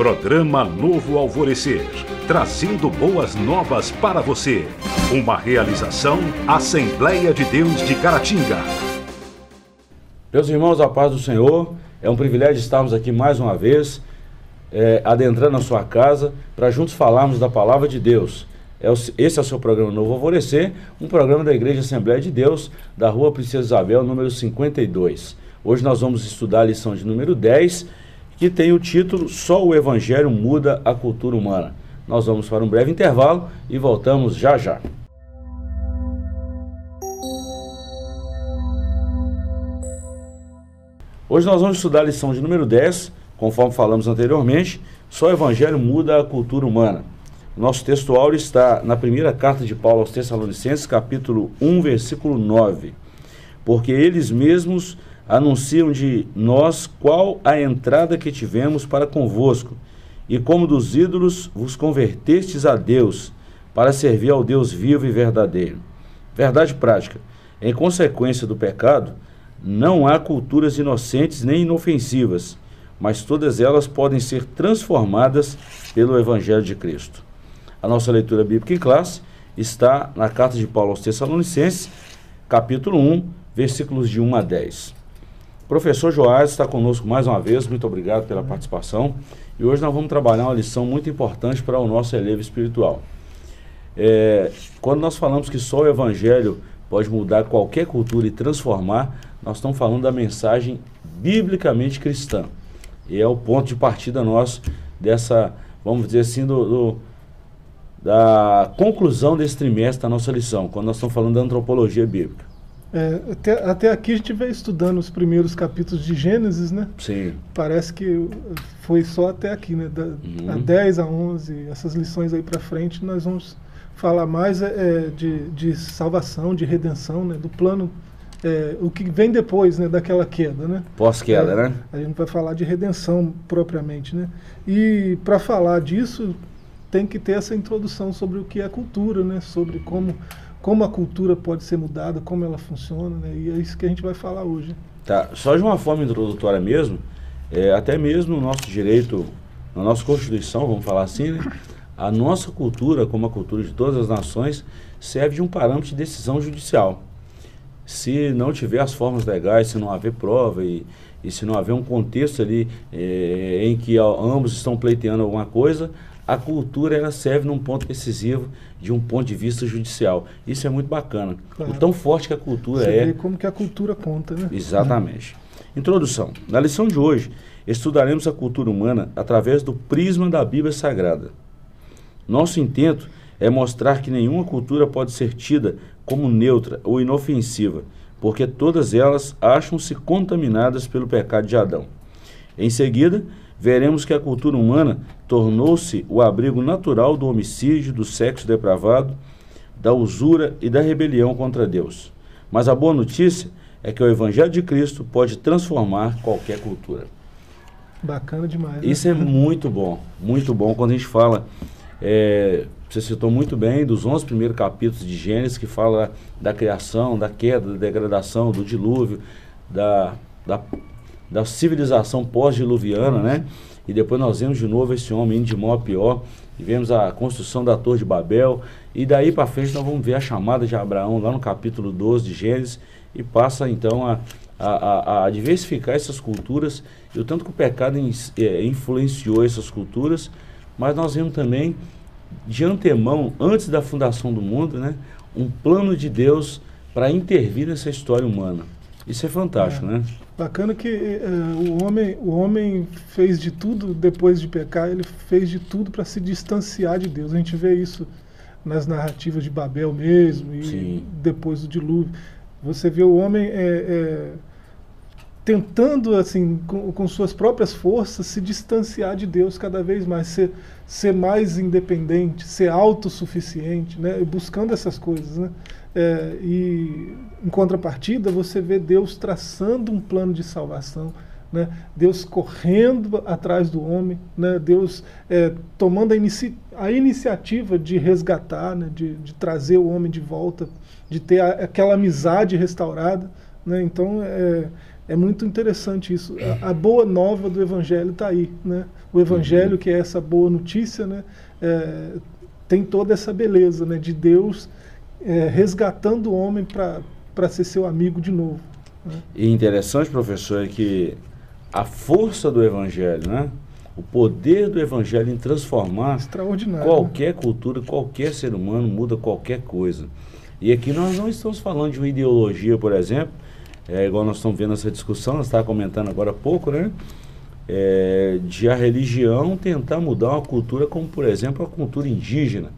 Programa Novo Alvorecer, trazendo boas novas para você. Uma realização Assembleia de Deus de Caratinga. Meus irmãos, a paz do Senhor, é um privilégio estarmos aqui mais uma vez, é, adentrando a sua casa, para juntos falarmos da palavra de Deus. É o, esse é o seu programa Novo Alvorecer, um programa da Igreja Assembleia de Deus, da Rua Princesa Isabel, número 52. Hoje nós vamos estudar a lição de número 10 que tem o título Só o Evangelho muda a cultura humana. Nós vamos para um breve intervalo e voltamos já já. Hoje nós vamos estudar a lição de número 10, conforme falamos anteriormente, Só o Evangelho muda a cultura humana. Nosso texto áureo está na primeira carta de Paulo aos Tessalonicenses, capítulo 1, versículo 9. Porque eles mesmos anunciam de nós qual a entrada que tivemos para convosco, e como dos ídolos vos convertestes a Deus, para servir ao Deus vivo e verdadeiro. Verdade prática. Em consequência do pecado, não há culturas inocentes nem inofensivas, mas todas elas podem ser transformadas pelo Evangelho de Cristo. A nossa leitura bíblica em classe está na carta de Paulo aos Tessalonicenses, capítulo 1, versículos de 1 a 10. Professor Joás está conosco mais uma vez, muito obrigado pela participação. E hoje nós vamos trabalhar uma lição muito importante para o nosso elevo espiritual. É, quando nós falamos que só o Evangelho pode mudar qualquer cultura e transformar, nós estamos falando da mensagem biblicamente cristã. E é o ponto de partida nosso dessa, vamos dizer assim, do, do da conclusão desse trimestre da nossa lição, quando nós estamos falando da antropologia bíblica. É, até, até aqui a gente veio estudando os primeiros capítulos de Gênesis, né? Sim. Parece que foi só até aqui, né? Da, uhum. A 10 a 11, essas lições aí para frente, nós vamos falar mais é, é, de, de salvação, de redenção, né? Do plano, é, o que vem depois, né? Daquela queda, né? Pós-queda, é, né? A gente vai falar de redenção propriamente, né? E para falar disso, tem que ter essa introdução sobre o que é cultura, né? Sobre como como a cultura pode ser mudada, como ela funciona, né? e é isso que a gente vai falar hoje. Tá, só de uma forma introdutória mesmo, é, até mesmo no nosso direito, na nossa Constituição, vamos falar assim, né? a nossa cultura, como a cultura de todas as nações, serve de um parâmetro de decisão judicial. Se não tiver as formas legais, se não haver prova e, e se não haver um contexto ali é, em que ambos estão pleiteando alguma coisa, a cultura ela serve num ponto decisivo de um ponto de vista judicial. Isso é muito bacana. Claro. O tão forte que a cultura Você é. Vê como que a cultura conta, né? Exatamente. Introdução. Na lição de hoje, estudaremos a cultura humana através do prisma da Bíblia Sagrada. Nosso intento é mostrar que nenhuma cultura pode ser tida como neutra ou inofensiva, porque todas elas acham-se contaminadas pelo pecado de Adão. Em seguida, veremos que a cultura humana tornou-se o abrigo natural do homicídio, do sexo depravado, da usura e da rebelião contra Deus. Mas a boa notícia é que o Evangelho de Cristo pode transformar qualquer cultura. Bacana demais. Né? Isso é muito bom, muito bom quando a gente fala. É, você citou muito bem dos 11 primeiros capítulos de Gênesis, que fala da criação, da queda, da degradação, do dilúvio, da, da da civilização pós-diluviana, né? E depois nós vemos de novo esse homem indo de mal a pior, e vemos a construção da Torre de Babel, e daí para frente nós vamos ver a chamada de Abraão lá no capítulo 12 de Gênesis, e passa então a, a, a diversificar essas culturas, e o tanto que o pecado in, é, influenciou essas culturas, mas nós vemos também, de antemão, antes da fundação do mundo, né, um plano de Deus para intervir nessa história humana. Isso é fantástico, é. né? Bacana que uh, o, homem, o homem fez de tudo depois de pecar, ele fez de tudo para se distanciar de Deus. A gente vê isso nas narrativas de Babel mesmo e Sim. depois do dilúvio. Você vê o homem é, é, tentando, assim, com, com, suas próprias forças, se distanciar de Deus cada vez mais, ser, ser mais independente, ser autossuficiente, né? buscando essas coisas. Né? É, e em contrapartida, você vê Deus traçando um plano de salvação, né? Deus correndo atrás do homem, né? Deus é, tomando a, inici a, iniciativa de resgatar, né? de, de, trazer o homem de volta, de ter a, aquela amizade restaurada. Né? Então, é, é muito interessante isso. A, a boa nova do Evangelho está aí. Né? O Evangelho, que é essa boa notícia, né? É, tem toda essa beleza né? de Deus é, resgatando o homem para ser seu amigo de novo. Né? E interessante, professor, é que a força do Evangelho, né? o poder do Evangelho em transformar qualquer cultura, qualquer ser humano, muda qualquer coisa. E aqui nós não estamos falando de uma ideologia, por exemplo, é, igual nós estamos vendo essa discussão, nós estávamos comentando agora há pouco, né? É, de a religião tentar mudar uma cultura, como por exemplo a cultura indígena.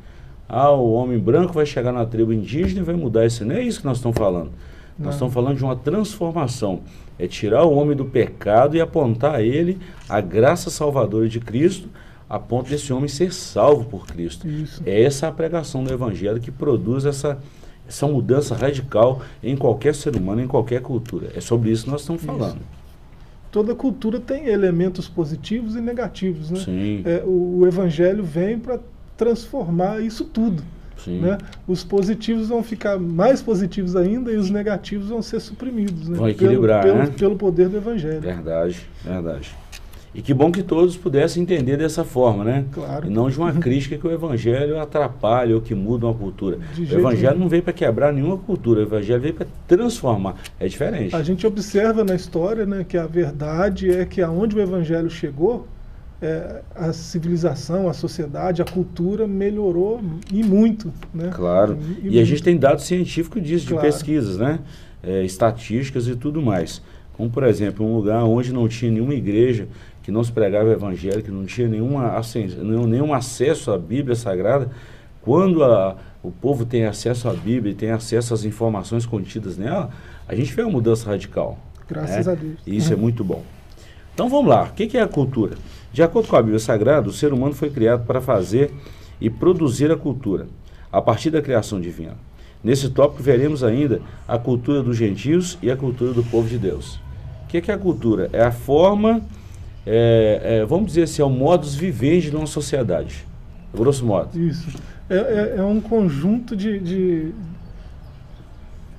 Ah, o homem branco vai chegar na tribo indígena e vai mudar isso. Não é isso que nós estamos falando. Não. Nós estamos falando de uma transformação. É tirar o homem do pecado e apontar a ele a graça salvadora de Cristo, a ponto desse homem ser salvo por Cristo. Isso. É essa a pregação do Evangelho que produz essa, essa mudança radical em qualquer ser humano, em qualquer cultura. É sobre isso que nós estamos falando. Isso. Toda cultura tem elementos positivos e negativos. Né? Sim. É, o, o Evangelho vem para transformar isso tudo. Né? Os positivos vão ficar mais positivos ainda e os negativos vão ser suprimidos. Né? Vão equilibrar, pelo, né? pelo, pelo poder do Evangelho. Verdade, verdade. E que bom que todos pudessem entender dessa forma, né? Claro. E não de uma crítica que o evangelho atrapalha ou que muda uma cultura. De o evangelho não veio para quebrar nenhuma cultura, o evangelho veio para transformar. É diferente. A gente observa na história né, que a verdade é que aonde o evangelho chegou, é, a civilização, a sociedade, a cultura melhorou e muito. Né? Claro. E, e, e a gente tem dados científicos disso, claro. de pesquisas, né? É, estatísticas e tudo mais. Como, por exemplo, um lugar onde não tinha nenhuma igreja, que não se pregava o evangelho, que não tinha nenhuma, nenhum acesso à Bíblia Sagrada, quando a, o povo tem acesso à Bíblia e tem acesso às informações contidas nela, a gente vê uma mudança radical. Graças né? a Deus. E isso é muito bom. Então vamos lá, o que é a cultura? De acordo com a Bíblia Sagrada, o ser humano foi criado para fazer e produzir a cultura, a partir da criação divina. Nesse tópico veremos ainda a cultura dos gentios e a cultura do povo de Deus. O que é a cultura? É a forma é, é, vamos dizer assim, é o modus vivendi de uma sociedade, grosso modo. Isso. É, é, é um conjunto de, de,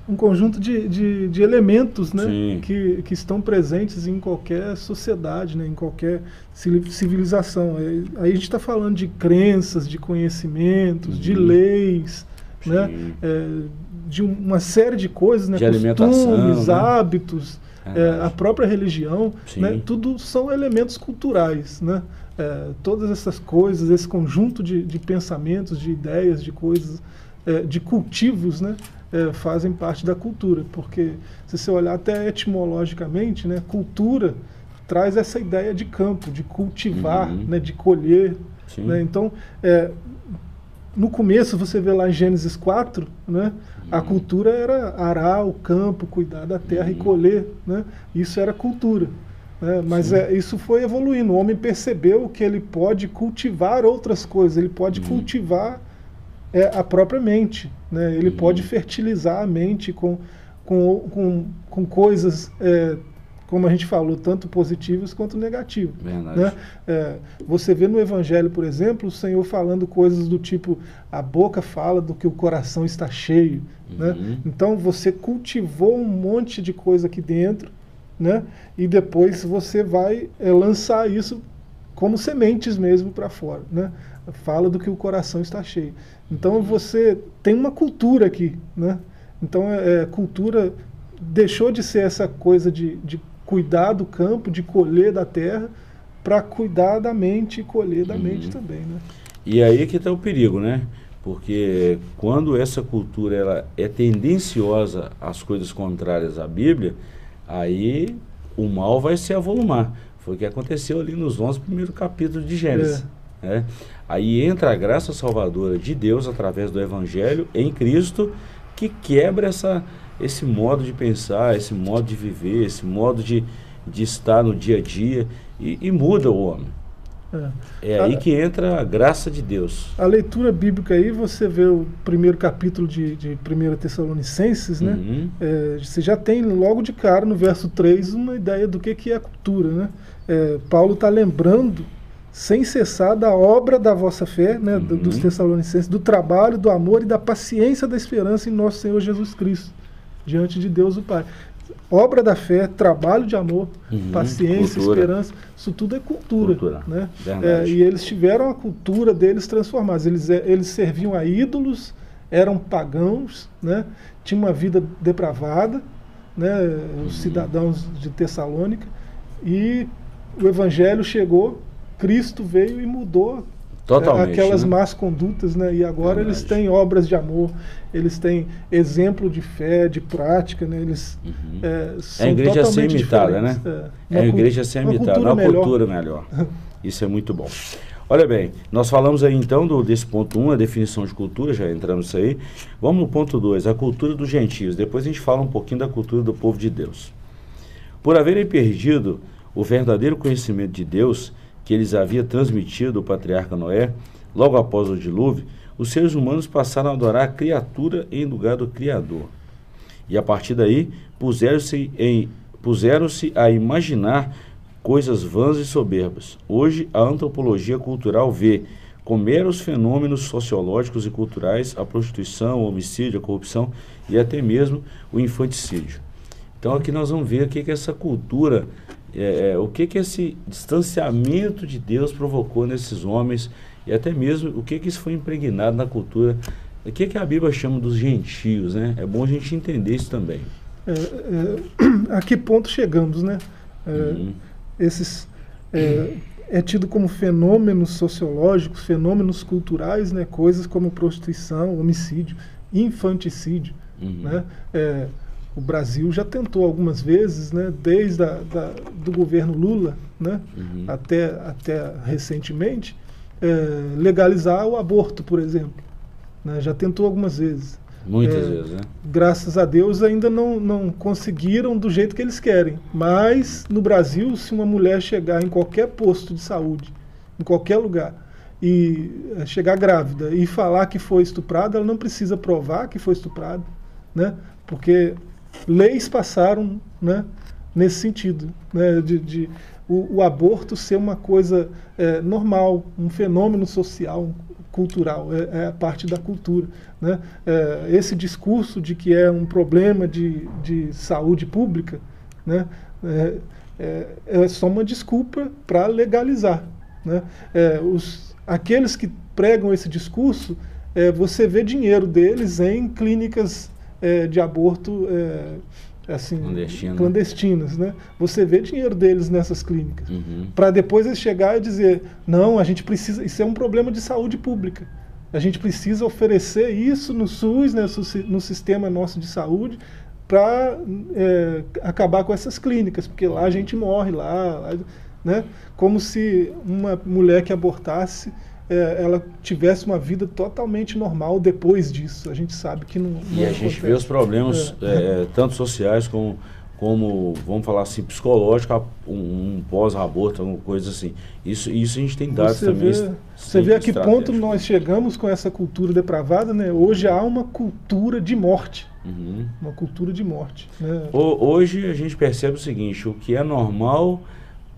um conjunto de, de, de elementos né, que, que estão presentes em qualquer sociedade, né, em qualquer civilização. É, aí a gente está falando de crenças, de conhecimentos, uhum. de leis, né, é, de uma série de coisas, né, de costumes, né? Hábitos é, a própria religião, né, tudo são elementos culturais. Né? É, todas essas coisas, esse conjunto de, de pensamentos, de ideias, de coisas, é, de cultivos, né, é, fazem parte da cultura. Porque, se você olhar até etimologicamente, né, cultura traz essa ideia de campo, de cultivar, uhum. né, de colher. Né? Então, é, no começo, você vê lá em Gênesis 4, né, a cultura era arar o campo, cuidar da terra e colher. Né? Isso era cultura. Né? Mas é, isso foi evoluindo. O homem percebeu que ele pode cultivar outras coisas, ele pode uhum. cultivar é, a própria mente. Né? Ele uhum. pode fertilizar a mente com, com, com, com coisas é, como a gente falou, tanto positivos quanto negativos. Né? É, você vê no Evangelho, por exemplo, o Senhor falando coisas do tipo: a boca fala do que o coração está cheio. Né? Uhum. Né? Então você cultivou um monte de coisa aqui dentro, né? e depois você vai é, lançar isso como sementes mesmo para fora. Né? Fala do que o coração está cheio. Então uhum. você tem uma cultura aqui. Né? Então, é, é cultura deixou de ser essa coisa de, de cuidar do campo, de colher da terra, para cuidar da mente e colher da uhum. mente também. Né? E aí que está o perigo, né? Porque quando essa cultura ela é tendenciosa às coisas contrárias à Bíblia, aí o mal vai se avolumar. Foi o que aconteceu ali nos 11 primeiros capítulos de Gênesis. É. Né? Aí entra a graça salvadora de Deus através do Evangelho em Cristo, que quebra essa, esse modo de pensar, esse modo de viver, esse modo de, de estar no dia a dia e, e muda o homem. É, é aí a, que entra a graça de Deus. A leitura bíblica aí, você vê o primeiro capítulo de, de 1 Tessalonicenses, né? Uhum. É, você já tem logo de cara, no verso 3, uma ideia do que, que é a cultura, né? É, Paulo está lembrando sem cessar da obra da vossa fé, né, uhum. dos Tessalonicenses, do trabalho, do amor e da paciência da esperança em nosso Senhor Jesus Cristo diante de Deus o Pai. obra da fé, trabalho de amor, Uhum, paciência, cultura. esperança, isso tudo é cultura. Cultura, Né? É, e eles tiveram a cultura deles transformada. Eles, é, eles serviam a ídolos, eram pagãos, né? tinham uma vida depravada, né? Uhum. os cidadãos de Tessalônica, e o evangelho chegou, Cristo veio e mudou Totalmente. é, aquelas né? más condutas, né? E agora Verdade. eles têm obras de amor, eles têm exemplo de fé, de prática, né? Eles é, são É a igreja ser imitada, né? diferentes. É a Uma cu- igreja ser uma imitada, cultura uma melhor. cultura melhor. Isso é muito bom. Olha bem, nós falamos aí então do, desse ponto 1, um, a definição de cultura, já entramos nisso aí. Vamos no ponto 2, a cultura dos gentios. Depois a gente fala um pouquinho da cultura do povo de Deus. Por haverem perdido o verdadeiro conhecimento de Deus que eles havia transmitido ao patriarca Noé, logo após o dilúvio, os seres humanos passaram a adorar a criatura em lugar do Criador. E a partir daí, puseram-se puseram-se a imaginar coisas vãs e soberbas. Hoje, a antropologia cultural vê como meros fenômenos sociológicos e culturais a prostituição, o homicídio, a corrupção e até mesmo o infanticídio. Então aqui nós vamos ver o que, que essa cultura, é, é, o que, que esse distanciamento de Deus provocou nesses homens e até mesmo o que, que isso foi impregnado na cultura. O que, que a Bíblia chama dos gentios, né? É bom a gente entender isso também. É, é, a que ponto chegamos, né? É, Uhum. Esses é, é tido como fenômenos sociológicos, fenômenos culturais, né? Coisas como prostituição, homicídio, infanticídio, Uhum. né? É, o Brasil já tentou algumas vezes, né? Desde a, da, do governo Lula, né? Uhum. Até até recentemente, é, legalizar o aborto, por exemplo. né? Já tentou algumas vezes Muitas É, vezes, né? graças a Deus, ainda não, não conseguiram do jeito que eles querem. Mas no Brasil, se uma mulher chegar em qualquer posto de saúde, em qualquer lugar, e eh, chegar grávida e falar que foi estuprada, ela não precisa provar que foi estuprada, né? Porque leis passaram, né? Nesse sentido, né? De, de o, o aborto ser uma coisa eh, normal, um fenômeno social, cultural, é, é parte da cultura. Né? É, esse discurso de que é um problema de, de saúde pública né? é, é, é só uma desculpa para legalizar. Né? É, os, aqueles que pregam esse discurso, é, você vê dinheiro deles em clínicas é, de aborto é, assim, Clandestino. clandestinas. Né? Você vê dinheiro deles nessas clínicas Uhum. para depois eles chegar e dizer não, a gente precisa, isso é um problema de saúde pública. A gente precisa oferecer isso no SUS, né, no sistema nosso de saúde, para acabar com essas clínicas, porque lá a gente morre lá, lá, né? Como se uma mulher que abortasse é, ela tivesse uma vida totalmente normal depois disso. A gente sabe que não. não E a gente acontece. vê os problemas, É. é, tanto sociais como, como, vamos falar assim, psicológicos, um, um pós-aborto, alguma coisa assim. Isso, isso a gente tem dados Você também. vê, você vê a que ponto nós chegamos com essa cultura depravada, né? Hoje há uma cultura de morte, Uhum. uma cultura de morte. Né? Ho- Hoje a gente percebe o seguinte, o que é normal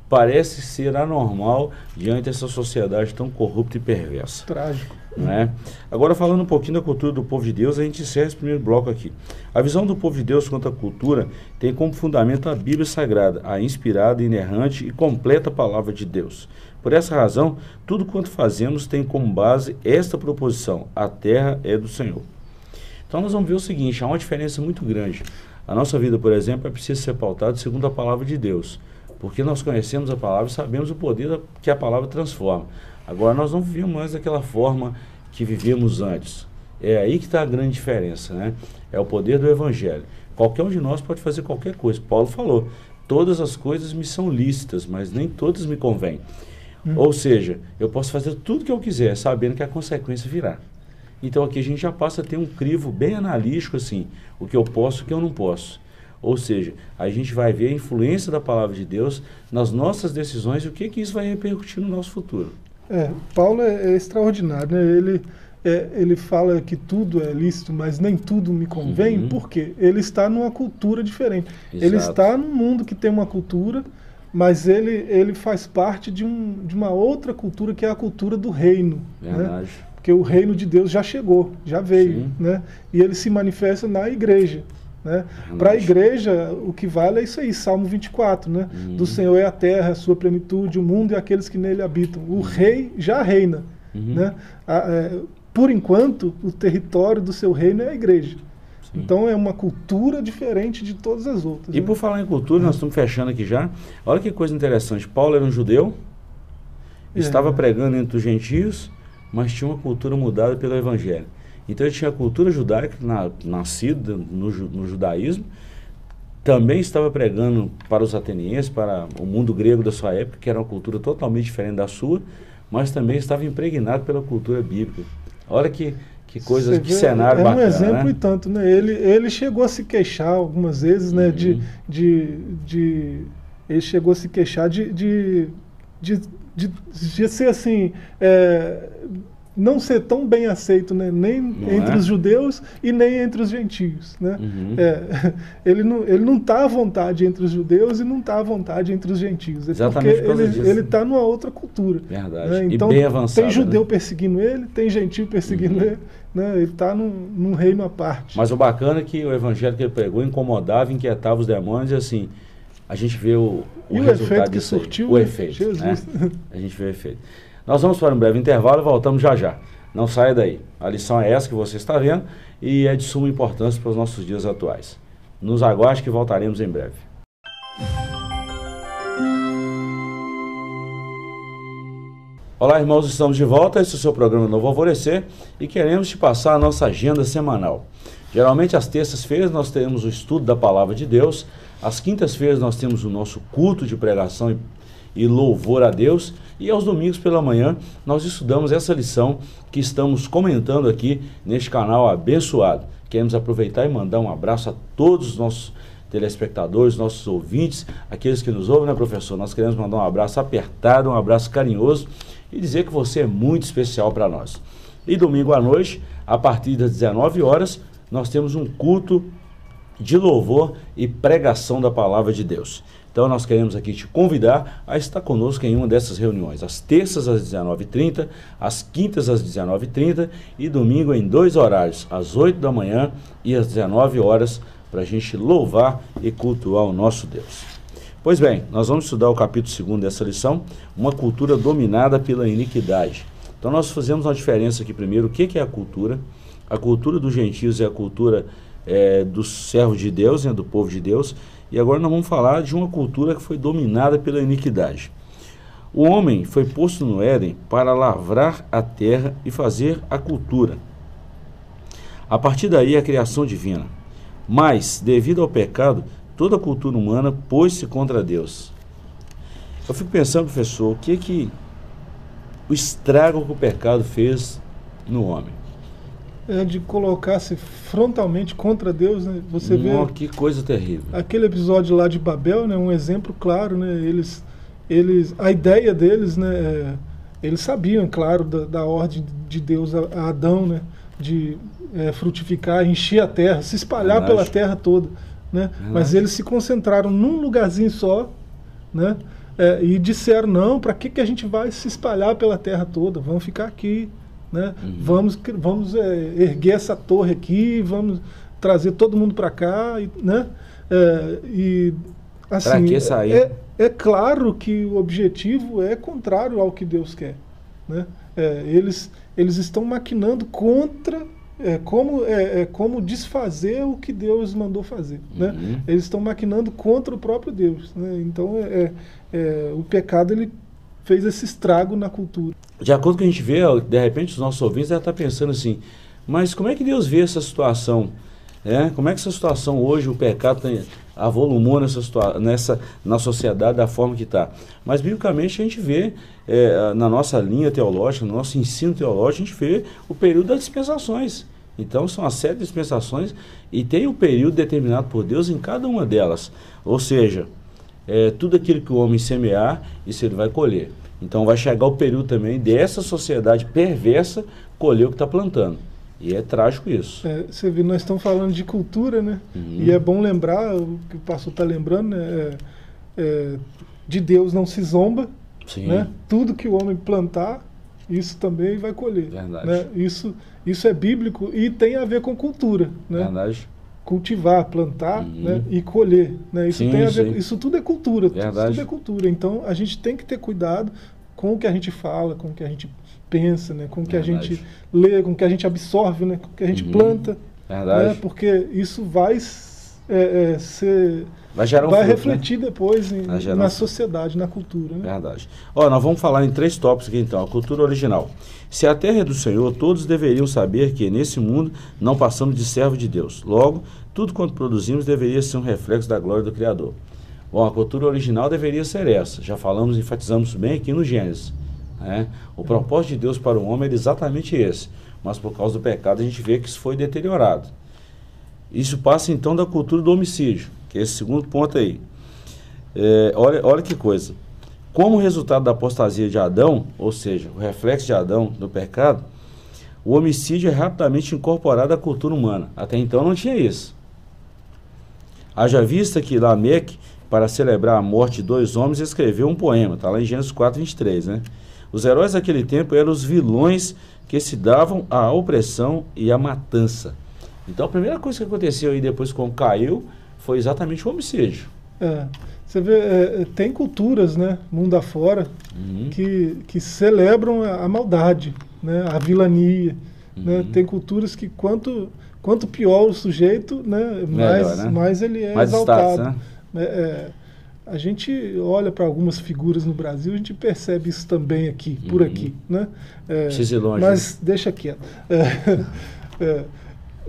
parece ser anormal diante dessa sociedade tão corrupta e perversa. Trágico. né? Agora falando um pouquinho da cultura do povo de Deus, a gente encerra esse primeiro bloco aqui. A visão do povo de Deus quanto à cultura tem como fundamento a Bíblia Sagrada, a inspirada, inerrante e completa palavra de Deus. Por essa razão, tudo quanto fazemos tem como base esta proposição: a terra é do Senhor. Então nós vamos ver o seguinte, há uma diferença muito grande. A nossa vida, por exemplo, é preciso ser pautada segundo a palavra de Deus. Porque nós conhecemos a palavra e sabemos o poder da- que a palavra transforma. Agora nós não vivemos mais daquela forma que vivíamos antes. É aí que está a grande diferença, né? É o poder do evangelho. Qualquer um de nós pode fazer qualquer coisa. Paulo falou: todas as coisas me são lícitas, mas nem todas me convêm. Ou seja, eu posso fazer tudo que eu quiser, sabendo que a consequência virá. Então aqui a gente já passa a ter um crivo bem analítico assim, o que eu posso e o que eu não posso. Ou seja, a gente vai ver a influência da palavra de Deus nas nossas decisões e o que, que isso vai repercutir no nosso futuro. É, Paulo é, é extraordinário, né? Ele, é, ele fala que tudo é lícito, mas nem tudo me convém, Uhum. porque ele está numa cultura diferente. Ele Exato. está num mundo que tem uma cultura, mas ele, ele faz parte de, um, de uma outra cultura que é a cultura do reino. Né? Verdade. Porque o reino de Deus já chegou, já veio, Sim. né? E ele se manifesta na igreja, Né? Para a igreja, o que vale é isso aí, Salmo 24, né? Uhum. Do Senhor é a terra, a sua plenitude, o mundo e aqueles que nele habitam. O uhum. rei já reina. Uhum. Né? A, é, por enquanto, o território do seu reino é a igreja. Sim. Então é uma cultura diferente de todas as outras. E né? por falar em cultura, nós estamos fechando aqui já. Olha que coisa interessante. Paulo era um judeu, é. estava pregando entre os gentios, mas tinha uma cultura mudada pelo evangelho. Então ele tinha a cultura judaica, na, nascida no, no judaísmo, também estava pregando para os atenienses, para o mundo grego da sua época, que era uma cultura totalmente diferente da sua, mas também estava impregnado pela cultura bíblica. Olha que, que coisa, que cenário é bacana. É um exemplo né? e tanto, né? Ele, ele chegou a se queixar algumas vezes, né? Uhum. De, de, de, ele chegou a se queixar de, de, de, de, de ser assim. É, não ser tão bem aceito né? nem não entre é? os judeus e nem entre os gentios. Né? Uhum. É, ele não ele não está à vontade entre os judeus e não está à vontade entre os gentios. É Exatamente porque ele está numa outra cultura. Verdade. Né? Então e bem avançado, tem judeu né? perseguindo ele, tem gentio perseguindo uhum. ele. Né? Ele está num, num, reino à parte. Mas o bacana é que o evangelho que ele pregou incomodava, inquietava os demônios e assim a gente vê o, o, e resultado o efeito que surtiu, o efeito. Né? A gente vê o efeito. Nós vamos para um breve intervalo e voltamos já já. Não saia daí. A lição é essa que você está vendo e é de suma importância para os nossos dias atuais. Nos aguarde que voltaremos em breve. Olá, irmãos, estamos de volta. Esse é o seu programa Novo Alvorecer e queremos te passar a nossa agenda semanal. Geralmente, às terças-feiras, nós temos o estudo da Palavra de Deus, às quintas-feiras, nós temos o nosso culto de pregação e e louvor a Deus. E aos domingos pela manhã nós estudamos essa lição que estamos comentando aqui neste canal abençoado. Queremos aproveitar e mandar um abraço a todos os nossos telespectadores, nossos ouvintes, aqueles que nos ouvem, né, professor? Nós queremos mandar um abraço apertado, um abraço carinhoso e dizer que você é muito especial para nós. E domingo à noite, a partir das 19 horas, nós temos um culto de louvor e pregação da palavra de Deus. Então nós queremos aqui te convidar a estar conosco em uma dessas reuniões, às terças às 19h30, às quintas às 19h30 e domingo em dois horários, às 8 da manhã e às 19 horas, para a gente louvar e cultuar o nosso Deus. Pois bem, nós vamos estudar o capítulo 2 dessa lição, uma cultura dominada pela iniquidade. Então nós fazemos uma diferença aqui primeiro, o que é a cultura? A cultura dos gentios é a cultura é, dos servos de Deus, né, do povo de Deus, e agora nós vamos falar de uma cultura que foi dominada pela iniquidade. O homem foi posto no Éden para lavrar a terra e fazer a cultura. A partir daí a criação divina. Mas, devido ao pecado, toda a cultura humana pôs-se contra Deus. Eu fico pensando, professor, o que que o estrago que o pecado fez no homem? É, de colocar-se frontalmente contra Deus, né? Você vê que coisa terrível. Aquele episódio lá de Babel, né? Um exemplo claro, né? Eles, eles, a ideia deles, né? É, eles sabiam, claro, da, da, ordem de Deus a, a Adão, né? De é, frutificar, encher a terra, se espalhar Verdade. pela terra toda, né? Mas eles se concentraram num lugarzinho só, né? É, e disseram não, para que que a gente vai se espalhar pela terra toda? Vamos ficar aqui. Né? Uhum. Vamos, vamos é, erguer essa torre aqui, vamos trazer todo mundo para cá. E, né? É, e assim, que sair? É, é, claro que o objetivo é contrário ao que Deus quer. Né? É, eles, eles estão maquinando contra é, como, é, é, como desfazer o que Deus mandou fazer. Né? Uhum. Eles estão maquinando contra o próprio Deus. Né? Então, é, é, o pecado ele fez esse estrago na cultura. De acordo com a gente vê, de repente os nossos ouvintes devem estar pensando assim, mas como é que Deus vê essa situação? É, como é que essa situação hoje, o pecado tem, avolumou nessa, nessa, na sociedade da forma que está? Mas, biblicamente, a gente vê, é, na nossa linha teológica, no nosso ensino teológico, a gente vê o período das dispensações. Então, são série de dispensações e tem um período determinado por Deus em cada uma delas. Ou seja, é, tudo aquilo que o homem semear, isso ele vai colher. Então vai chegar o período também dessa sociedade perversa colher o que está plantando. E é trágico isso. É, você viu, nós estamos falando de cultura, né? Uhum. E é bom lembrar, o que o pastor está lembrando, né? É, é, de Deus não se zomba. Sim. Né? Tudo que o homem plantar, isso também vai colher. Verdade. Né? Isso, isso é bíblico e tem a ver com cultura. Né? Verdade. Cultivar, plantar uhum. né, e colher. Né? Isso, sim, tem a ver, isso tudo é cultura. Verdade. Isso tudo é cultura. Então a gente tem que ter cuidado com o que a gente fala, com o que a gente pensa, né, com o que Verdade. a gente lê, com o que a gente absorve, né, com o que a gente uhum. planta. Verdade. Né, porque isso vai é, é, ser. Vai, gerar um vai fruto, refletir né? depois em, na um sociedade, na cultura. Né? Verdade. Ó, nós vamos falar em três tópicos aqui então. A cultura original. Se a terra é do Senhor, todos deveriam saber que nesse mundo não passamos de servo de Deus. Logo, tudo quanto produzimos deveria ser um reflexo da glória do Criador. Bom, a cultura original deveria ser essa. Já falamos, enfatizamos bem aqui no Gênesis. Né? O propósito de Deus para o homem era exatamente esse. Mas por causa do pecado a gente vê que isso foi deteriorado. Isso passa então da cultura do homicídio, esse segundo ponto aí. É, olha, olha que coisa. Como resultado da apostasia de Adão, ou seja, o reflexo de Adão do pecado, o homicídio é rapidamente incorporado à cultura humana. Até então não tinha isso. Haja vista que Lameque, para celebrar a morte de dois homens, escreveu um poema, está lá em Gênesis 4, 23, né? Os heróis daquele tempo eram os vilões que se davam à opressão e à matança. Então a primeira coisa que aconteceu aí depois com caiu foi exatamente o homicídio. É. Você vê, é, é, tem culturas, né, mundo afora, uhum. que, que celebram a, a, maldade, né, a vilania. Né? Uhum. Né? Tem culturas que quanto, quanto pior o sujeito, né, Melhor, mais, né? mais ele é mais exaltado. Status, né? É, é, a gente olha para algumas figuras no Brasil, a gente percebe isso também aqui, por uhum. aqui. Né? É, longe, mas né? deixa quieto. É, é,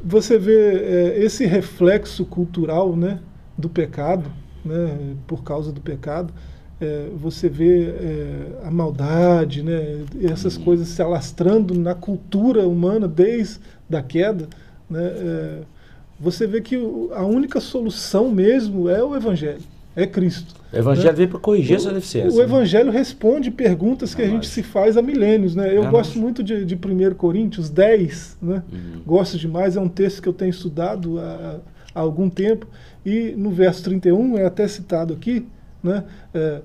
você vê esse reflexo cultural né, do pecado, né, por causa do pecado, é, você vê é, a maldade, né, essas uhum. coisas se alastrando na cultura humana desde a queda. Né, é, você vê que a única solução mesmo é o Evangelho, é Cristo. O Evangelho né? veio para corrigir essa deficiência. O, o né? Evangelho responde perguntas que a gente se faz há milênios. Né? Eu gosto muito de, de 1 Coríntios 10, né? Uhum. gosto demais, é um texto que eu tenho estudado há, há algum tempo. E no verso 31, é até citado aqui, né, é,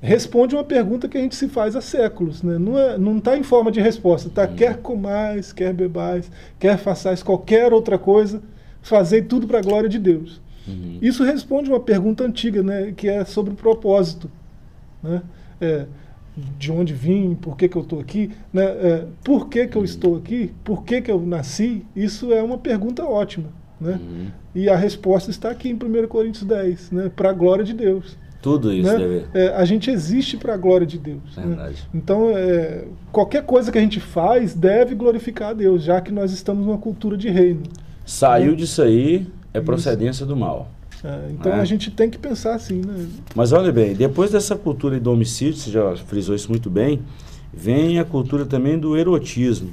responde uma pergunta que a gente se faz há séculos. Né? Não está é, em forma de resposta. Tá? Uhum. Quer comais, quer bebais, quer façais qualquer outra coisa, fazei tudo para a glória de Deus. Uhum. Isso responde uma pergunta antiga, né, que é sobre o propósito. Né? É, de onde vim, por que, que eu estou aqui, né? É, por que, que eu estou aqui, por que, que eu nasci, isso é uma pergunta ótima. Né? Uhum. E a resposta está aqui em 1 Coríntios 10, né? para a glória de Deus. Tudo isso né? deve... é, a gente existe para a glória de Deus. Né? Então, é, qualquer coisa que a gente faz deve glorificar a Deus, já que nós estamos numa cultura de reino. Saiu né? disso aí, é procedência isso. do mal. É, então é. a gente tem que pensar assim. Né? Mas olha bem, depois dessa cultura do homicídio, você já frisou isso muito bem, vem a cultura também do erotismo.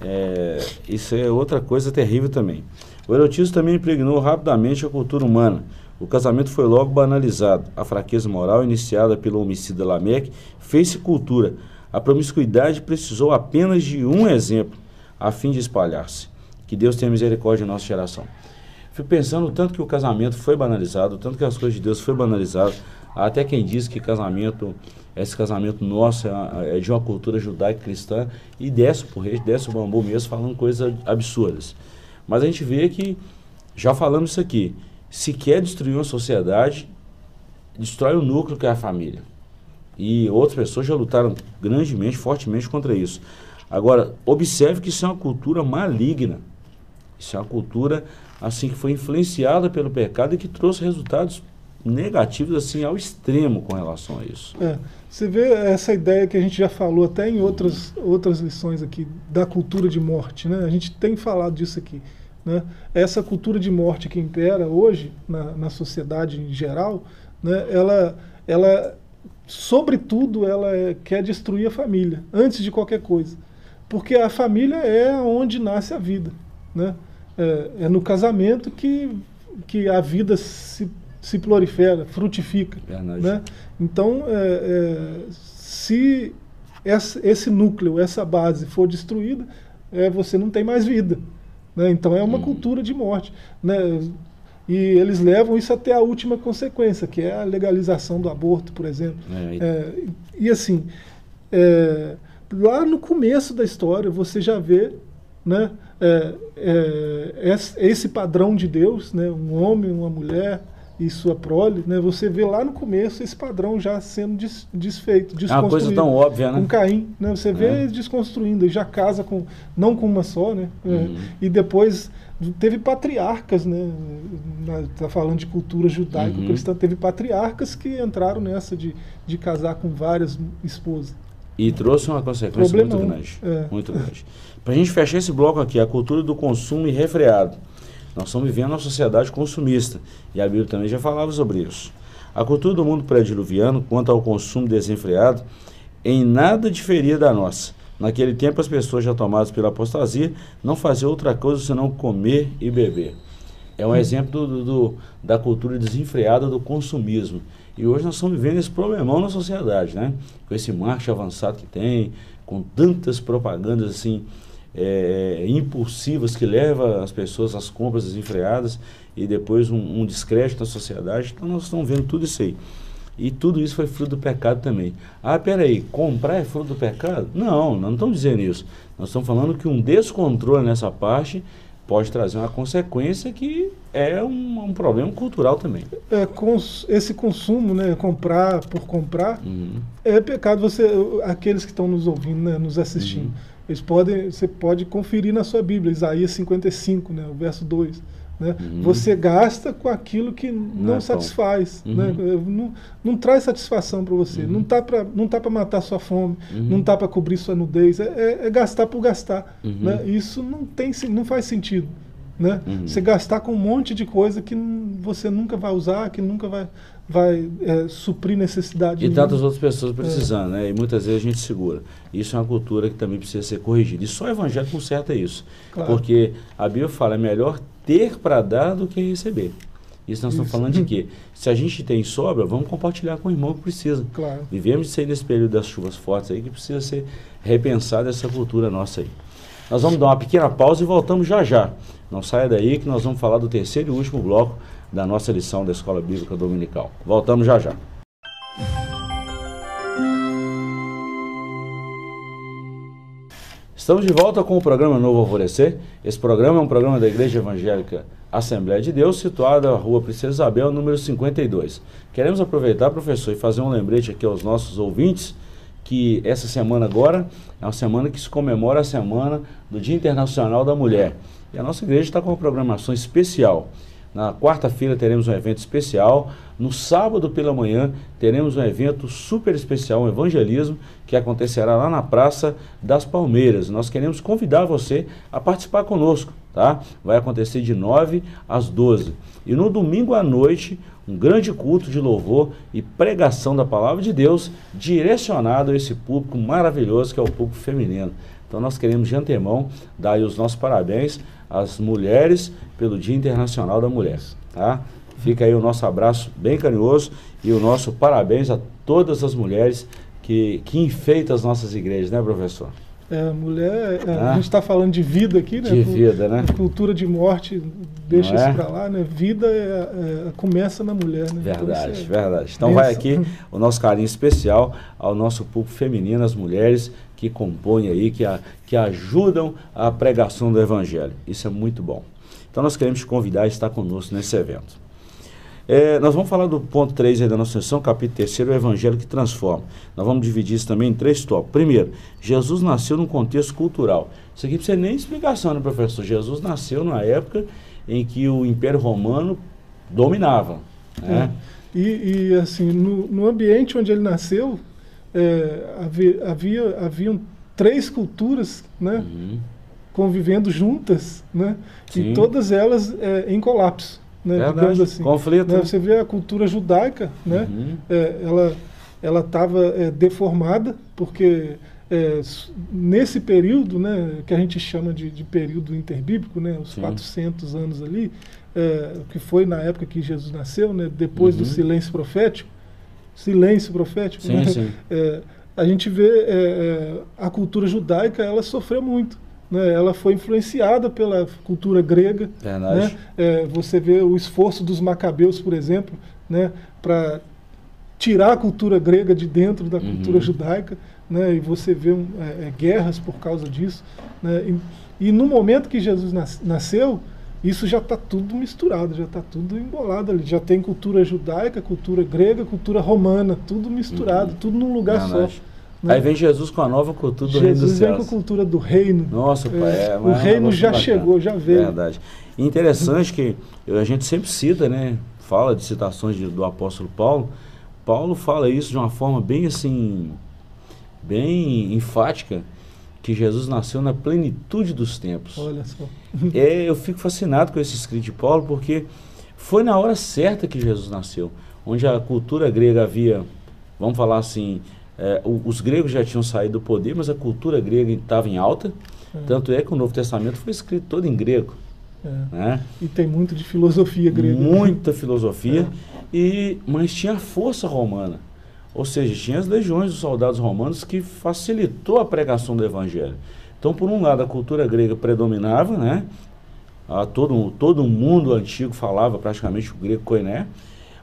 É, isso é outra coisa terrível também. O erotismo também impregnou rapidamente a cultura humana. O casamento foi logo banalizado. A fraqueza moral, iniciada pelo homicida Lameque, fez-se cultura. A promiscuidade precisou apenas de um exemplo a fim de espalhar-se. Que Deus tenha misericórdia em nossa geração. Fico pensando o tanto que o casamento foi banalizado, o tanto que as coisas de Deus foi banalizado. Até quem diz que casamento, esse casamento nosso é, é de uma cultura judaica cristã e desce por rei, desce o bambu mesmo falando coisas absurdas. Mas a gente vê que, já falamos isso aqui, se quer destruir uma sociedade, destrói o núcleo que é a família. E outras pessoas já lutaram grandemente, fortemente contra isso. Agora, observe que isso é uma cultura maligna. Isso é uma cultura assim que foi influenciada pelo pecado e que trouxe resultados negativos assim ao extremo com relação a isso. É, você vê essa ideia que a gente já falou até em outras, outras lições aqui da cultura de morte, né? A gente tem falado disso aqui. Né? Essa cultura de morte que impera hoje na, na sociedade em geral, né? ela, ela, sobretudo, ela é, quer destruir a família antes de qualquer coisa, porque a família é onde nasce a vida, né? É, é no casamento que, que a vida se se prolifera, frutifica. Né? Então, é, é, se essa, esse núcleo, essa base for destruída, é, você não tem mais vida. Né? Então é uma hum. cultura de morte. Né? E eles levam isso até a última consequência, que é a legalização do aborto, por exemplo. É, é e assim, é, lá no começo da história, você já vê né, é, é, esse padrão de Deus, né, um homem, uma mulher e sua prole, né, você vê lá no começo esse padrão já sendo des, desfeito, desconstruído. É uma coisa tão óbvia, né? Com Caim, né, você vê é. desconstruindo, já casa com, não com uma só, né, é, uhum. e depois teve patriarcas, né, está falando de cultura judaico-cristã, uhum. teve patriarcas que entraram nessa de, de casar com várias esposas. E trouxe uma consequência Problemão. muito grande. É. Muito grande. Para a gente fechar esse bloco aqui, a cultura do consumo irrefreado. Nós estamos vivendo uma sociedade consumista. E a Bíblia também já falava sobre isso. A cultura do mundo pré-diluviano, quanto ao consumo desenfreado, em nada diferia da nossa. Naquele tempo, as pessoas já tomadas pela apostasia não faziam outra coisa senão comer e beber. É um exemplo do, do, da cultura desenfreada do consumismo. E hoje nós estamos vivendo esse problemão na sociedade, né? Com esse marketing avançado que tem, com tantas propagandas assim é, impulsivas que levam as pessoas às compras desenfreadas e depois um, um descrédito na sociedade. Então nós estamos vendo tudo isso aí. E tudo isso foi fruto do pecado também. Ah, peraí, comprar é fruto do pecado? Não, nós não estamos dizendo isso. Nós estamos falando que um descontrole nessa parte pode trazer uma consequência que é um, um problema cultural também. É, cons, esse consumo, né, comprar por comprar, uhum. é pecado. Você, aqueles que estão nos ouvindo, né, nos assistindo, uhum. Eles podem, você pode conferir na sua Bíblia, Isaías 55, né, o verso 2. Né? Uhum. Você gasta com aquilo que não, não é satisfaz, uhum. né? não, não, traz satisfação para você, uhum. não está para não tá matar sua fome, uhum. não está para cobrir sua nudez, é, é, é gastar por gastar. Uhum. Né? Isso não, tem, não faz sentido. Né? Uhum. Você gastar com um monte de coisa que você nunca vai usar, que nunca vai, vai é, suprir necessidade. E tantas outras pessoas precisando, é. né? E muitas vezes a gente segura. Isso é uma cultura que também precisa ser corrigida. E só o Evangelho conserta isso. Claro. Porque a Bíblia fala, é melhor ter para dar do que receber. Isso nós Isso. estamos falando de quê? Se a gente tem sobra, vamos compartilhar com o irmão que precisa. Claro. Vivemos de sair nesse período das chuvas fortes aí que precisa ser repensada essa cultura nossa aí. Nós vamos dar uma pequena pausa e voltamos já já. Não saia daí que nós vamos falar do terceiro e último bloco da nossa lição da Escola Bíblica Dominical. Voltamos já já. Estamos de volta com o programa Novo Alvorecer. Esse programa é um programa da Igreja Evangélica Assembleia de Deus, situada na rua Princesa Isabel, número 52. Queremos aproveitar, professor, e fazer um lembrete aqui aos nossos ouvintes que essa semana agora é uma semana que se comemora a semana do Dia Internacional da Mulher. E a nossa igreja está com uma programação especial. Na quarta-feira teremos um evento especial. No sábado pela manhã teremos um evento super especial, um evangelismo, que acontecerá lá na Praça das Palmeiras. Nós queremos convidar você a participar conosco, tá? Vai acontecer de 9 às 12. E no domingo à noite, um grande culto de louvor e pregação da palavra de Deus, direcionado a esse público maravilhoso que é o público feminino. Então nós queremos de antemão dar os nossos parabéns às mulheres pelo Dia Internacional da Mulher. Tá? Fica aí o nosso abraço bem carinhoso e o nosso parabéns a todas as mulheres que, que enfeitam as nossas igrejas, né, professor? É, mulher, é, ah, a gente está falando de vida aqui, né? De vida, né? Cultura de morte, deixa Não isso é? para lá, né? Vida é, é, começa na mulher, né? Verdade, então, verdade. Então vai aqui o nosso carinho especial ao nosso público feminino, as mulheres que compõem aí, que, a, que ajudam a pregação do Evangelho. Isso é muito bom. Então nós queremos te convidar a estar conosco nesse evento. É, nós vamos falar do ponto 3 aí da nossa sessão, capítulo 3, o Evangelho que transforma. Nós vamos dividir isso também em três tópicos. Primeiro, Jesus nasceu num contexto cultural. Isso aqui não precisa nem explicação, né, professor? Jesus nasceu numa época em que o Império Romano dominava. Né? É. E, e, assim, no, no, ambiente onde ele nasceu, é, havia, havia, haviam três culturas, né? Uhum. Convivendo juntas, né? Sim. E todas elas é, em colapso né, é digamos assim. Conflito. Né, você vê a cultura judaica, né, uhum. é, ela ela estava é, deformada porque é, nesse período, né, que a gente chama de, de período interbíblico, né, os Sim. 400 anos ali, é, que foi na época que Jesus nasceu, né, depois uhum. do silêncio profético, silêncio profético, sim, né, sim. É, a gente vê é, a cultura judaica, ela sofreu muito. Né, ela foi influenciada pela cultura grega. Né, é, você vê o esforço dos macabeus, por exemplo, né, para tirar a cultura grega de dentro da cultura uhum. judaica, né? E você vê um, é, é, guerras por causa disso, né? E, e, no momento que Jesus nas, nasceu, isso já está tudo misturado, já está tudo embolado ali. Já tem cultura judaica, cultura grega, cultura romana, tudo misturado, uhum. tudo num lugar Não, só. Né? Aí vem Jesus com a nova cultura do Jesus reino dos céus. Jesus vem com a cultura do reino. Nossa, pai, é, é, o reino já bacana. chegou, já veio. Verdade. interessante que a gente sempre cita, né? Fala de citações de, do apóstolo Paulo. Paulo fala isso de uma forma bem assim, bem enfática, que Jesus nasceu na plenitude dos tempos. Olha só. é, eu fico fascinado com esse escrito de Paulo, porque foi na hora certa que Jesus nasceu, onde a cultura grega havia, vamos falar assim, é, os gregos já tinham saído do poder, mas a cultura grega estava em alta. É. Tanto é que o Novo Testamento foi escrito todo em grego. É. Né? E tem muito de filosofia grega. Muita filosofia, é. e, mas tinha a força romana. Ou seja, tinha as legiões dos soldados romanos que facilitou a pregação do evangelho. Então, por um lado, a cultura grega predominava, né? A todo, todo mundo antigo falava praticamente o grego koiné,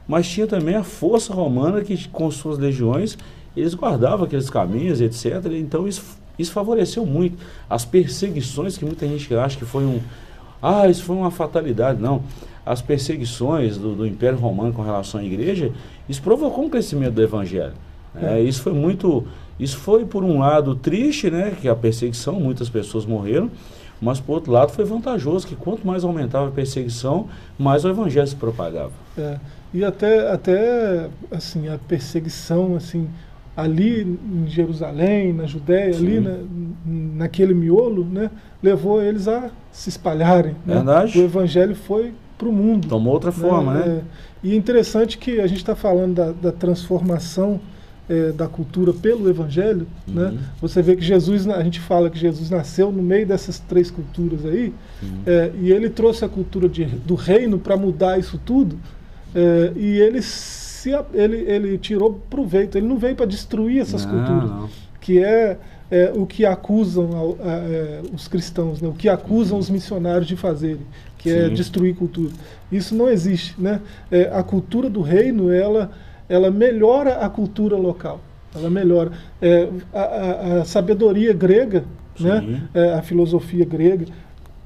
mas tinha também a força romana que, com suas legiões, eles guardavam aqueles caminhos, etc. Então isso, isso favoreceu muito. As perseguições que muita gente acha que foi um. Ah, isso foi uma fatalidade. Não. As perseguições do, do Império Romano com relação à igreja, isso provocou um crescimento do Evangelho. É, é isso foi muito. Isso foi, por um lado, triste, né? Que a perseguição, muitas pessoas morreram. Mas, por outro lado, foi vantajoso, que quanto mais aumentava a perseguição, mais o evangelho se propagava. É, e até, até, assim, a perseguição, assim, ali em Jerusalém, na Judéia, Sim. ali na, naquele miolo, né, levou eles a se espalharem. Né? Verdade. O evangelho foi para o mundo. Tomou outra forma, né? né? É, e é interessante que a gente está falando da, da transformação é, da cultura pelo evangelho, né? uhum. né? Você vê que Jesus, a gente fala que Jesus nasceu no meio dessas três culturas aí, uhum. é, e ele trouxe a cultura de, do reino para mudar isso tudo, é, e eles se ele, ele tirou proveito, ele não veio para destruir essas não, culturas, não. que é, é, o que acusam a, a, a, é, os cristãos, né? o que acusam os missionários de fazerem, que é Sim. é destruir cultura. Isso não existe. Né? É, a cultura do reino, ela, ela melhora a cultura local. Ela melhora. É, a, sabedoria grega, né? É, a filosofia grega,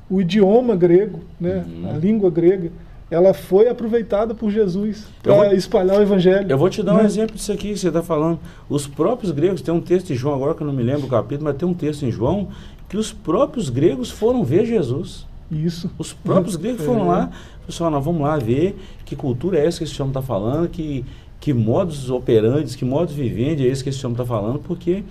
o idioma grego, né? Uhum. a língua grega, ela foi aproveitada por Jesus para espalhar o evangelho. Eu vou te dar um né? exemplo disso aqui que você está falando. Os próprios gregos, tem um texto em João agora que eu não me lembro o capítulo, mas tem um texto em João que os próprios gregos foram ver Jesus. Isso. Os próprios gregos foram é. lá, pessoal, nós vamos lá ver que cultura é essa que esse homem está falando, que, que modos operantes, que modos viventes é esse que esse homem está falando, porque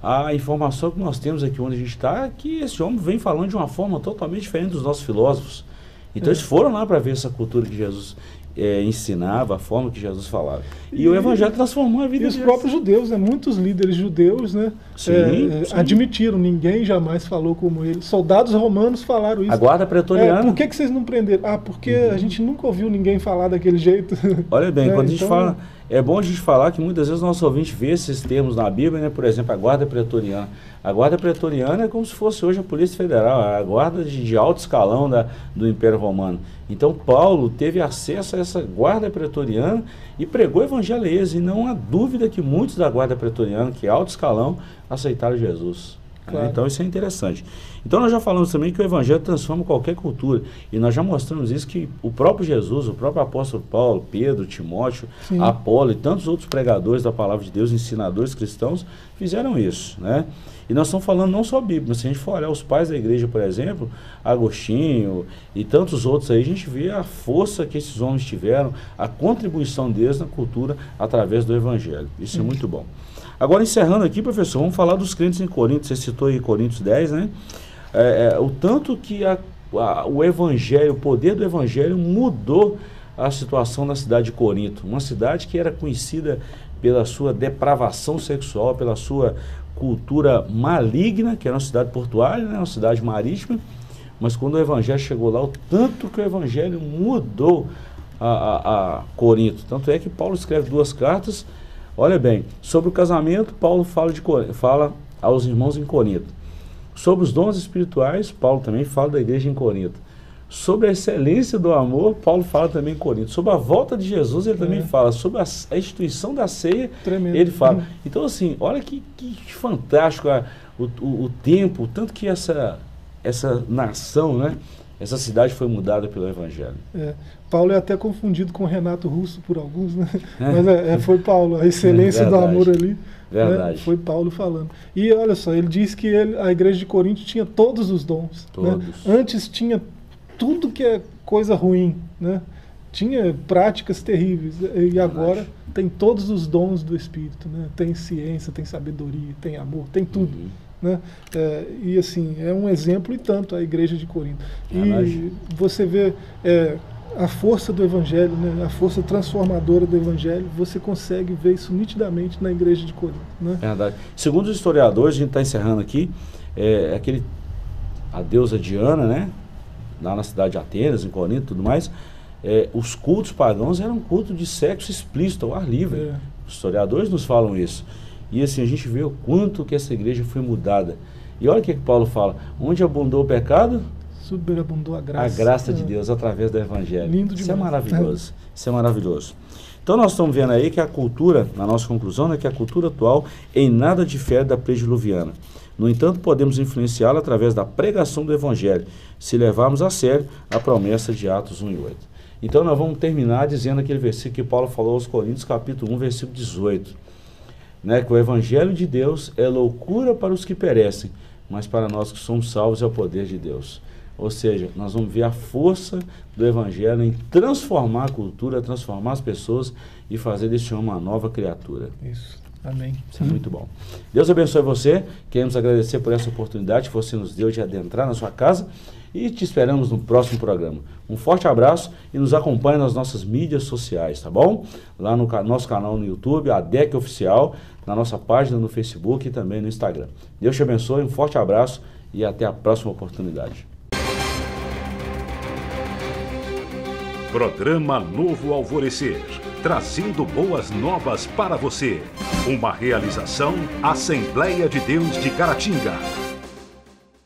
a informação que nós temos aqui onde a gente está é que esse homem vem falando de uma forma totalmente diferente dos nossos filósofos. Então eles foram lá para ver essa cultura que Jesus é, ensinava, a forma que Jesus falava. E, e, o Evangelho transformou a vida E os próprios judeus, né? muitos líderes judeus né? Sim, é, sim. admitiram, ninguém jamais falou como ele. Soldados romanos falaram isso. A guarda pretoriana. É, por que, que vocês não prenderam? Ah, porque uhum. a gente nunca ouviu ninguém falar daquele jeito. Olha bem, quando a gente então, fala. É bom a gente falar que muitas vezes o nosso ouvinte vê esses termos na Bíblia, né? por exemplo, a guarda pretoriana. A guarda pretoriana é como se fosse hoje a Polícia Federal, a guarda de, de alto escalão da, do Império Romano. Então Paulo teve acesso a essa guarda pretoriana e pregou o evangelho a eles. E não há dúvida que muitos da guarda pretoriana, que é alto escalão, aceitaram Jesus. Claro. Então isso é interessante. Então nós já falamos também que o Evangelho transforma qualquer cultura. E nós já mostramos isso que o próprio Jesus, o próprio apóstolo Paulo, Pedro, Timóteo, Sim. Apolo e tantos outros pregadores da palavra de Deus, ensinadores cristãos, fizeram isso. Né? E nós estamos falando não só Bíblia, mas se a gente for olhar os pais da igreja, por exemplo, Agostinho e tantos outros aí, a gente vê a força que esses homens tiveram, a contribuição deles na cultura através do Evangelho. Isso é muito bom. Agora, encerrando aqui, professor, vamos falar dos crentes em Coríntios. Você citou aí Coríntios 10, né? É, é, o tanto que a, a, o Evangelho, o poder do Evangelho mudou a situação na cidade de Corinto. Uma cidade que era conhecida pela sua depravação sexual, pela sua cultura maligna, que era uma cidade portuária, né, uma cidade marítima, mas quando o evangelho chegou lá, o tanto que o evangelho mudou a, a, a Corinto. Tanto é que Paulo escreve duas cartas. Olha bem, sobre o casamento, Paulo fala, de, fala aos irmãos em Corinto. Sobre os dons espirituais, Paulo também fala da igreja em Corinto. Sobre a excelência do amor, Paulo fala também em Corinto. Sobre a volta de Jesus, ele também É. fala. Sobre a, a instituição da ceia, Tremendo. ele fala. Uhum. Então, assim, olha que, que fantástico a- o, o, o tempo, tanto que essa, essa nação, né? Essa cidade foi mudada pelo Evangelho. É, Paulo é até confundido com Renato Russo por alguns, né? É. Mas é, é, foi Paulo, a excelência do amor ali. né? Verdade. Foi Paulo falando. E olha só, ele diz que ele- a igreja de Corinto tinha todos os dons. né? Todos. Antes tinha tudo que é coisa ruim, né? Tinha práticas terríveis. E agora tem todos os dons do Espírito, né? Tem ciência, tem sabedoria, tem amor, tem tudo. Uhum. Né? É, e assim, é um exemplo e tanto a igreja de Corinto. Verdade. E você vê é, a força do evangelho, né? a força transformadora do evangelho, você consegue ver isso nitidamente na igreja de Corinto. Né? Verdade. Segundo os historiadores, a gente está encerrando aqui, é, aquele, a deusa Diana, né? Lá na cidade de Atenas, em Corinto e tudo mais, é, os cultos pagãos eram cultos de sexo explícito, ao ar livre. É. Os historiadores nos falam isso. E assim, a gente vê o quanto que essa igreja foi mudada. E olha o que, que Paulo fala: onde abundou o pecado, Superabundou a graça. a graça de É. Deus através do Evangelho. Lindo Isso é demais. maravilhoso. Isso é maravilhoso. Então nós estamos vendo aí que a cultura, na nossa conclusão, né, que a cultura atual em nada difere da prediluviana. No entanto, podemos influenciá-la através da pregação do Evangelho, se levarmos a sério a promessa de Atos 1 e 8. Então nós vamos terminar dizendo aquele versículo que Paulo falou aos Coríntios, capítulo 1, versículo 18. Né, que o Evangelho de Deus é loucura para os que perecem, mas para nós que somos salvos é o poder de Deus. Ou seja, nós vamos ver a força do Evangelho em transformar a cultura, transformar as pessoas e fazer desse homem uma nova criatura. Isso. Amém. Isso é muito bom. Deus abençoe você. Queremos agradecer por essa oportunidade que você nos deu de adentrar na sua casa e te esperamos no próximo programa. Um forte abraço e nos acompanhe nas nossas mídias sociais, tá bom? Lá no nosso canal no YouTube, a DEC Oficial, na nossa página no Facebook e também no Instagram. Deus te abençoe, um forte abraço e até a próxima oportunidade. Programa Novo Alvorecer, trazendo boas novas para você. Uma realização Assembleia de Deus de Caratinga.